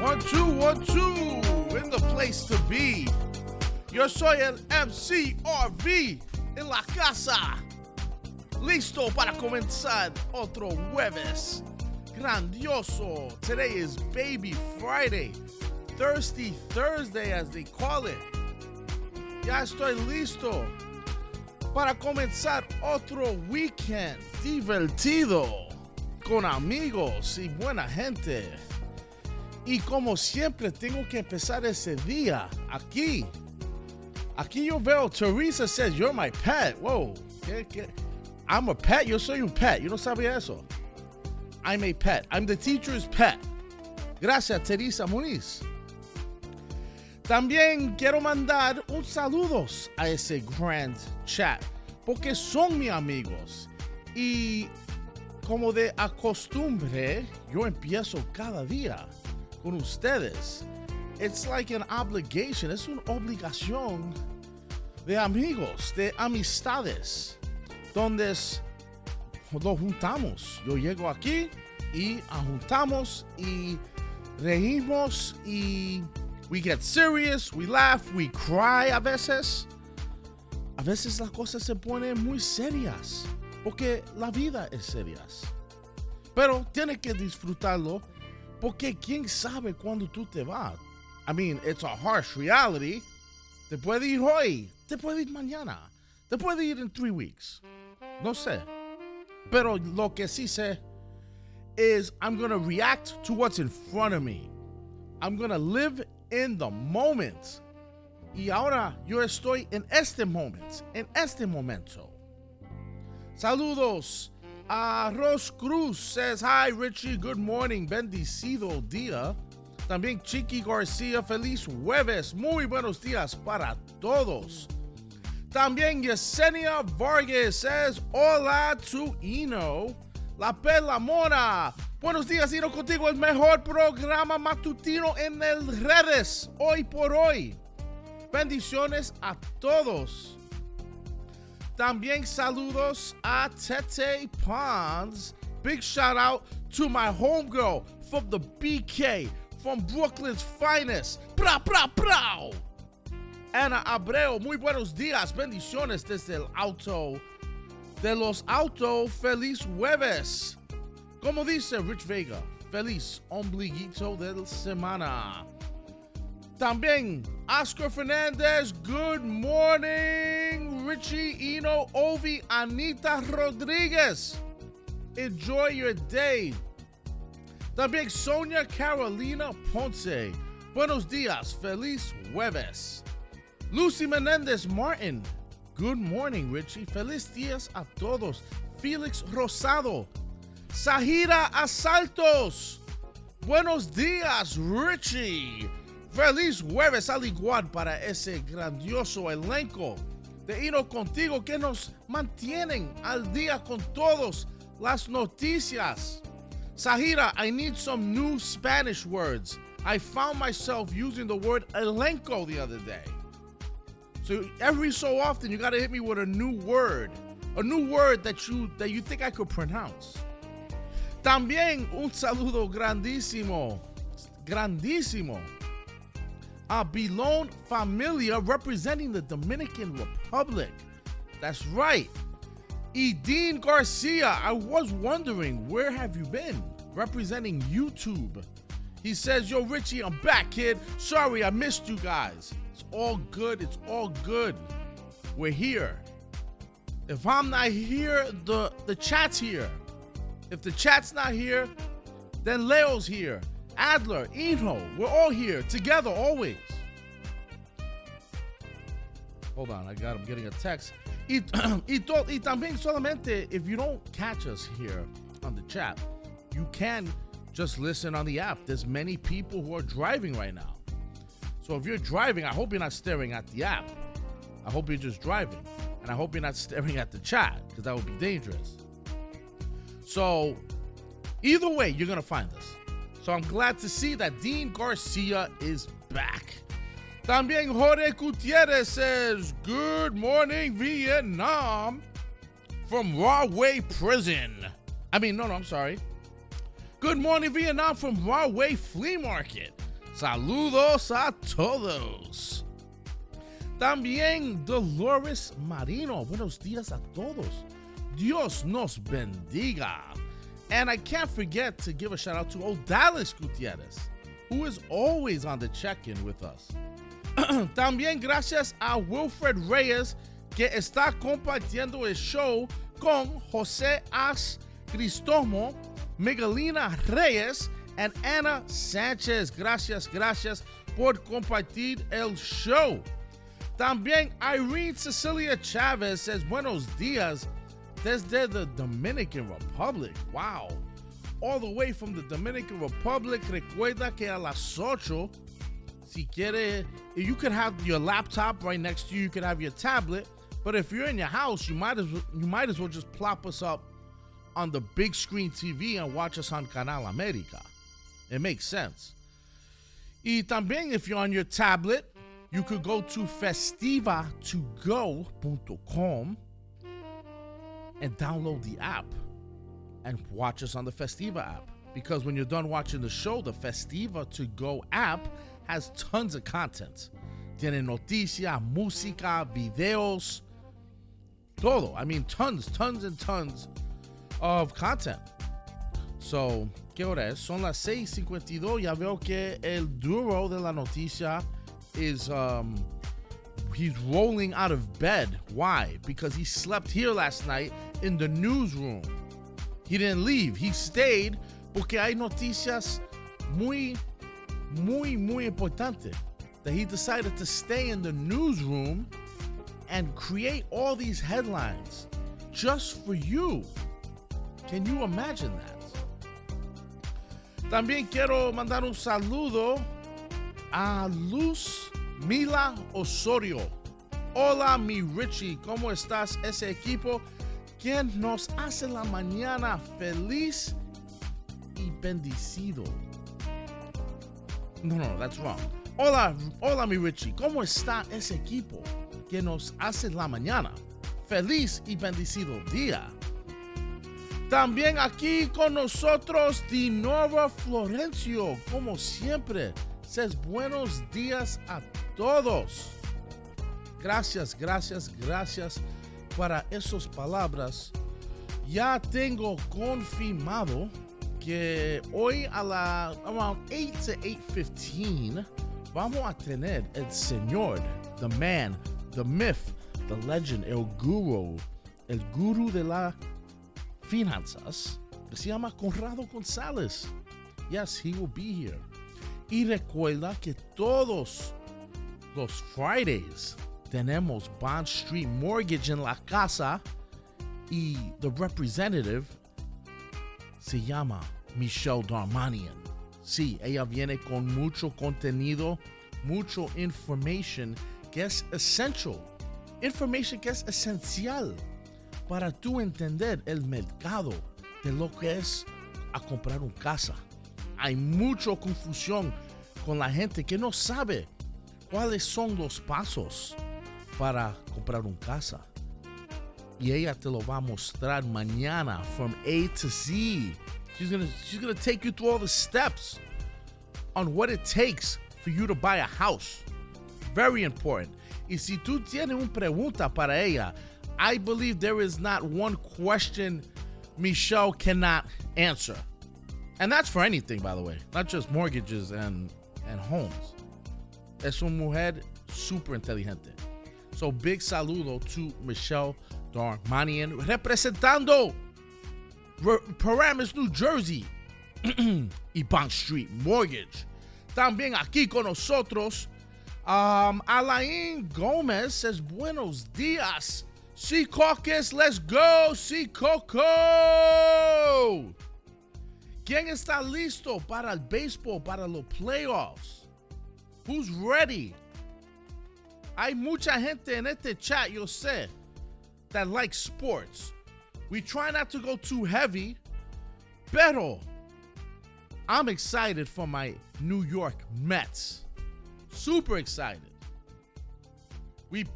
One, two, one, two. In the place to be. Yo soy el MCRV en la casa. Listo para comenzar otro jueves. Grandioso. Today is Baby Friday. Thirsty Thursday, as they call it. Ya estoy listo para comenzar otro weekend divertido con amigos y buena gente. Y como siempre tengo que empezar ese día aquí. Aquí yo veo Teresa says you're my pet. Whoa. ¿Qué, qué? I'm a pet. Yo soy un pet. Yo no sabía eso. I'm a pet. I'm the teacher's pet. Gracias, Teresa Muniz. También quiero mandar un saludos a ese grand chat porque son mis amigos y como de acostumbre yo empiezo cada día con ustedes. It's like an obligation, es una obligación de amigos, de amistades, donde nos juntamos. Yo llego aquí y juntamos y reímos y we get serious, we laugh, we cry a veces. A veces las cosas se ponen muy serias, porque la vida es seria. Pero tienes que disfrutarlo, porque quién sabe cuándo tú te vas. I mean, it's a harsh reality. Te puede ir hoy, te puede ir mañana, te puede ir en three weeks. No sé. Pero lo que sí sé is I'm going to react to what's in front of me. I'm going to live in the moment. Y ahora yo estoy en este momento, en este momento. Saludos. A Ros Cruz says, Hi Richie, good morning, bendecido día. También Chiqui García, feliz jueves, muy buenos días para todos. También Yesenia Vargas says, Hola to Ino, La Pela Mora. Buenos días, Ino, contigo el mejor programa matutino en el redes, hoy por hoy. Bendiciones a todos. También saludos a Tete Pons. Big shout out to my homegirl from the BK, from Brooklyn's finest. Pra, pra, pra. Ana Abreu, muy buenos días. Bendiciones desde el auto. De los autos, feliz jueves. Como dice Rich Vega, feliz ombliguito del semana. También Oscar Fernandez, good morning. Richie Eno, Ovi, Anita Rodriguez. Enjoy your day. También Sonia Carolina Ponce. Buenos días, feliz jueves. Lucy Menendez Martin. Good morning, Richie. Feliz días a todos. Felix Rosado. Sahira Asaltos. Buenos días, Richie. Feliz jueves al igual para ese grandioso elenco de Hino Contigo que nos mantienen al día con todas las noticias. Sahira, I need some new Spanish words. I found myself using the word elenco the other day. So every so often you got to hit me with a new word, a new word that you that you think I could pronounce. También un saludo grandísimo, grandísimo a Bilon Familia representing the Dominican Republic. That's right. Edine Garcia, I was wondering, where have you been? Representing YouTube. He says, Yo, Richie, I'm back, kid. Sorry, I missed you guys. It's all good. It's all good. We're here. If I'm not here, the, the chat's here. If the chat's not here, then Leo's here. Adler, Eno, we're all here together always. Hold on, I got I'm getting a text. Y, y, to, y también solamente if you don't catch us here on the chat, you can just listen on the app. There's many people who are driving right now. So if you're driving, I hope you're not staring at the app. I hope you're just driving. And I hope you're not staring at the chat because that would be dangerous. So either way, you're going to find us. So I'm glad to see that Dean Garcia is back. También Jorge Gutierrez says, Good morning, Vietnam, from Rahway Prison. I mean, no, no, I'm sorry. Good morning, Vietnam, from Rahway Flea Market. Saludos a todos. También Dolores Marino. Buenos días a todos. Dios nos bendiga. And I can't forget to give a shout out to Odalis Gutierrez, who is always on the check in with us. También gracias a Wilfred Reyes, que está compartiendo el show con José As Cristomo, Miguelina Reyes, and Ana Sánchez. Gracias, gracias por compartir el show. También Irene Cecilia Chavez says, Buenos dias desde the Dominican Republic. Wow. All the way from the Dominican Republic. Recuerda que a las ocho, si quiere, you could have your laptop right next to you, you could have your tablet. But if you're in your house, you might as well, you might as well just plop us up on the big screen TV and watch us on Canal America. It makes sense. Y también if you're on your tablet, you could go to festiva2go.com and download the app and watch us on the Festiva app. Because when you're done watching the show, the Festiva to Go app has tons of content. Tiene noticia, música, videos, todo. I mean, tons, tons and tons of content. So, ¿qué hora es? Son las 6:52. Ya veo que el duro de la noticia is um he's rolling out of bed. Why? Because he slept here last night in the newsroom. He didn't leave. He stayed porque hay noticias muy muy muy importante that he decided to stay in the newsroom and create all these headlines just for you. Can you imagine that? También quiero mandar un saludo a Luz Mila Osorio. Hola, mi Richie, ¿cómo estás? Ese equipo quien nos hace la mañana feliz y bendecido. No, no, that's wrong. Hola, hola, mi Richie, ¿cómo está ese equipo que nos hace la mañana feliz y bendecido día? También aquí con nosotros Dinora Florencio, como siempre says buenos días a todos. Gracias, gracias, gracias para esas palabras. Ya tengo confirmado que hoy a la around 8 to 8:15 vamos a tener el señor, the man, the myth, the legend, el guru, el guru de las finanzas, se llama Conrado González. Yes, he will be here. Y recuerda que todos los Fridays tenemos Bond Street Mortgage en la casa y the representative se llama Michelle Darmanian. Sí, ella viene con mucho contenido, mucho information que es essential. Information que es esencial para tú entender el mercado de lo que es a comprar una casa hay mucha confusión con la gente que no sabe cuáles son los pasos para comprar una casa. Y ella te lo va a mostrar mañana from A to Z. She's gonna, she's gonna take you through all the steps on what it takes for you to buy a house. Very important. Y si tú tienes una pregunta para ella, I believe there is not one question Michelle cannot answer. And that's for anything, by the way, not just mortgages and, and homes. Es una mujer super inteligente. So big saludo to Michelle Darmanian, representando Paramus, New Jersey y Bank Street Mortgage. También aquí con nosotros, um, Alain Gomez says, Buenos dias. Sea Caucus, let's go, Sea Coco. ¿Quién está listo para el béisbol, para los playoffs? Who's ready? Hay mucha gente en este chat, yo sé, that like sports. We try not to go too heavy, pero I'm excited for my New York Mets. Super excited. We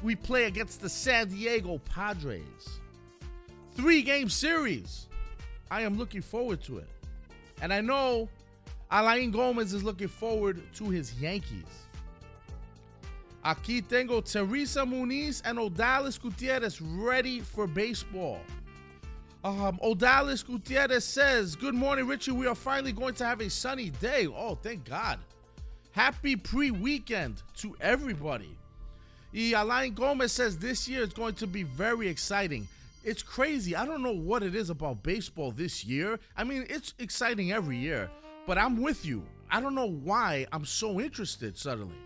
we play against the San Diego Padres. Three game series. I am looking forward to it. And I know Alain Gomez is looking forward to his Yankees. Aquí tengo Teresa Muniz and Odalis Gutierrez ready for baseball. Um, Odalis Gutierrez says, Good morning, Richie. We are finally going to have a sunny day. Oh, thank God. Happy pre weekend to everybody. Alain Gomez says this year is going to be very exciting. It's crazy. I don't know what it is about baseball this year. I mean, it's exciting every year, but I'm with you. I don't know why I'm so interested suddenly.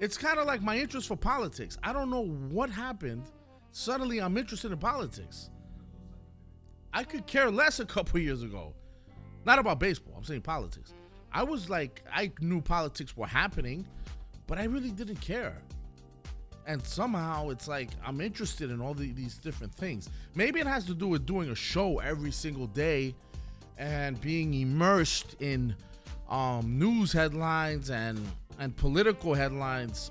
It's kind of like my interest for politics. I don't know what happened. Suddenly, I'm interested in politics. I could care less a couple years ago. Not about baseball, I'm saying politics. I was like, I knew politics were happening, but I really didn't care. And somehow it's like I'm interested in all the, these different things. Maybe it has to do with doing a show every single day and being immersed in um, news headlines and and political headlines.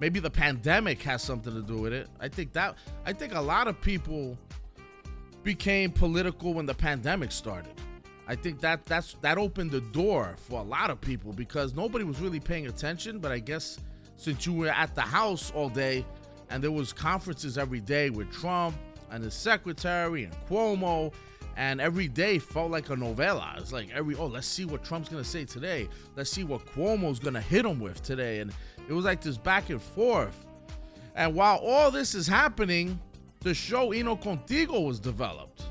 Maybe the pandemic has something to do with it. I think that I think a lot of people became political when the pandemic started. I think that that's that opened the door for a lot of people because nobody was really paying attention. But I guess since you were at the house all day and there was conferences every day with Trump and his secretary and Cuomo, and every day felt like a novella. It's like every oh, let's see what Trump's gonna say today. Let's see what Cuomo's gonna hit him with today, and it was like this back and forth. And while all this is happening, the show Ino Contigo was developed.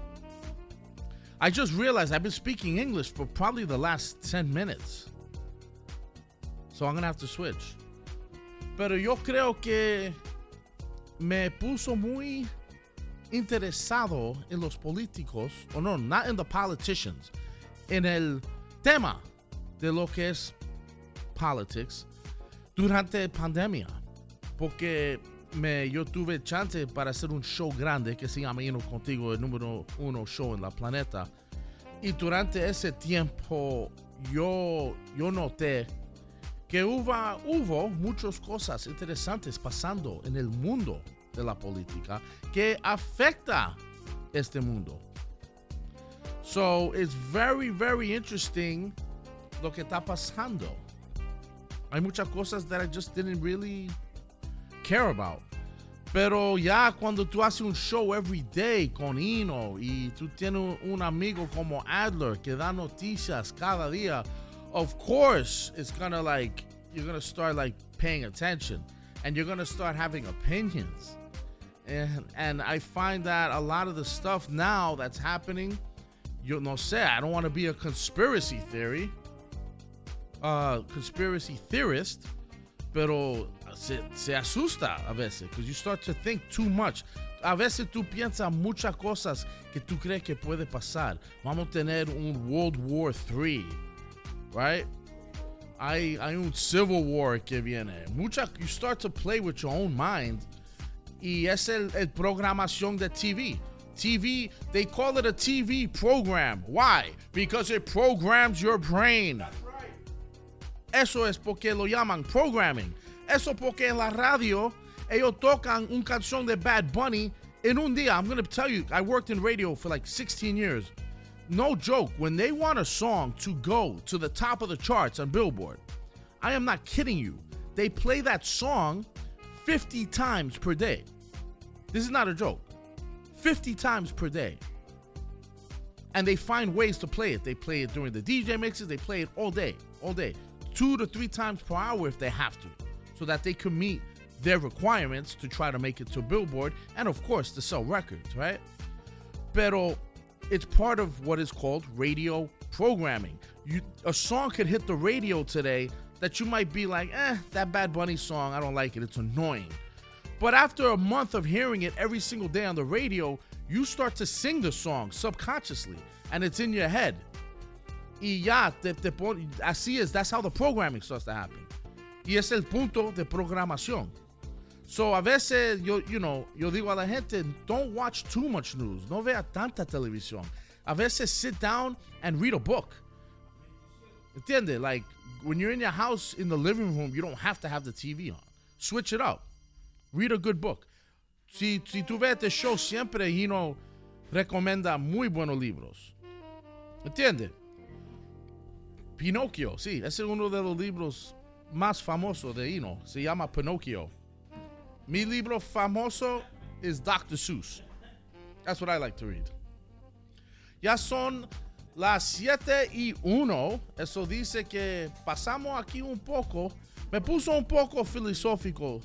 I just realized I've been speaking English for probably the last 10 minutes. So I'm gonna have to switch. Pero yo creo que me puso muy interesado en los políticos, o no, not in the politicians, en el tema de lo que es politics durante pandemia. Porque me, yo tuve chance para hacer un show grande que se llama Ino Contigo, el número uno show en la planeta. Y durante ese tiempo yo, yo noté que hubo, hubo muchas cosas interesantes pasando en el mundo de la política que afecta este mundo. So it's very, very interesting lo que está pasando. Hay muchas cosas that I just didn't really care about. Pero ya cuando tú haces un show every day con Ino y tú tienes un amigo como Adler que da noticias cada día, of course it's gonna like you're gonna start like paying attention and you're gonna start having opinions. And and I find that a lot of the stuff now that's happening, you know, say I don't want to be a conspiracy theory, uh, conspiracy theorist, pero se, se asusta a veces, because you start to think too much. A veces tú piensas muchas cosas que tú crees que puede pasar. Vamos a tener un World War III, right? Hay, hay un Civil War que viene. Mucha, you start to play with your own mind. Y es el, el programación de TV. TV, they call it a TV program. Why? Because it programs your brain. Eso es porque lo llaman programming. Eso porque en la radio ellos tocan un canción de Bad Bunny en un día. I'm going to tell you, I worked in radio for like 16 years. No joke, when they want a song to go to the top of the charts on Billboard, I am not kidding you. They play that song 50 times per day. This is not a joke. 50 times per day. And they find ways to play it. They play it during the DJ mixes, they play it all day, all day. Two to three times per hour if they have to so that they can meet their requirements to try to make it to Billboard and, of course, to sell records, right? Pero it's part of what is called radio programming. You, a song could hit the radio today that you might be like, eh, that Bad Bunny song, I don't like it, it's annoying. But after a month of hearing it every single day on the radio, you start to sing the song subconsciously and it's in your head. Y ya, te, te pon, así es, that's how the programming starts to happen. Y es el punto de programación. So a veces yo, you know, yo digo a la gente, don't watch too much news. No vea tanta televisión. A veces sit down and read a book. ¿Entiende? Like when you're in your house in the living room, you don't have to have the TV on. Switch it up. Read a good book. Si, si tú ves este show, siempre, know, recomienda muy buenos libros. ¿Entiende? Pinocchio, sí, ese es uno de los libros más famosos de Hino. Se llama Pinocchio. Mi libro famoso es Dr. Seuss. That's what I like to read. Ya son las 7 y 1. Eso dice que pasamos aquí un poco. Me puso un poco filosófico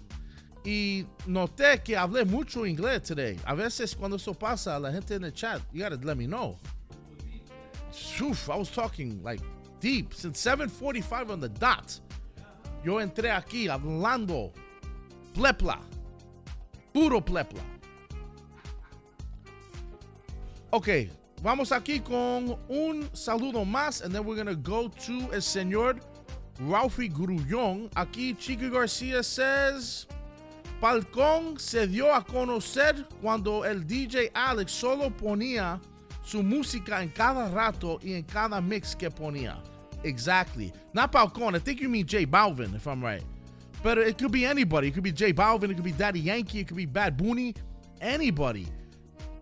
y noté que hablé mucho inglés today. A veces cuando eso pasa, la gente en el chat, you gotta let me know. Oof, I was talking like deep since 7:45 on the dot. Yo entré aquí hablando plepla, puro plepla. Ok, vamos aquí con un saludo más, and then we're gonna go to el señor Ralphie Grullón. Aquí Chico García says. Falcón se dio a conocer cuando el DJ Alex solo ponía su música en cada rato y en cada mix que ponía. Exactly. Not Falcon. I think you mean J Balvin, if I'm right. But it could be anybody. It could be J Balvin. It could be Daddy Yankee. It could be Bad Bunny. Anybody.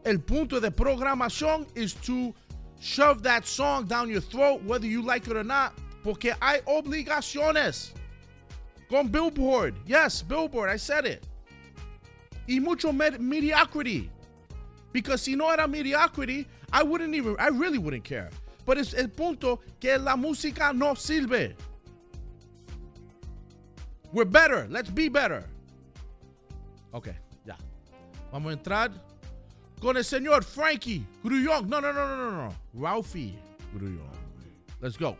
El punto de programación is to shove that song down your throat, whether you like it or not, porque hay obligaciones. Con Billboard. Yes, Billboard. I said it. Y mucho med- mediocrity. Because si no era mediocrity, I wouldn't even, I really wouldn't care. But es el punto que la música no sirve. We're better. Let's be better. Ok, ya. Vamos a entrar con el señor Frankie Grullón. No, no, no, no, no, no. Ralphie Grullón. Let's go.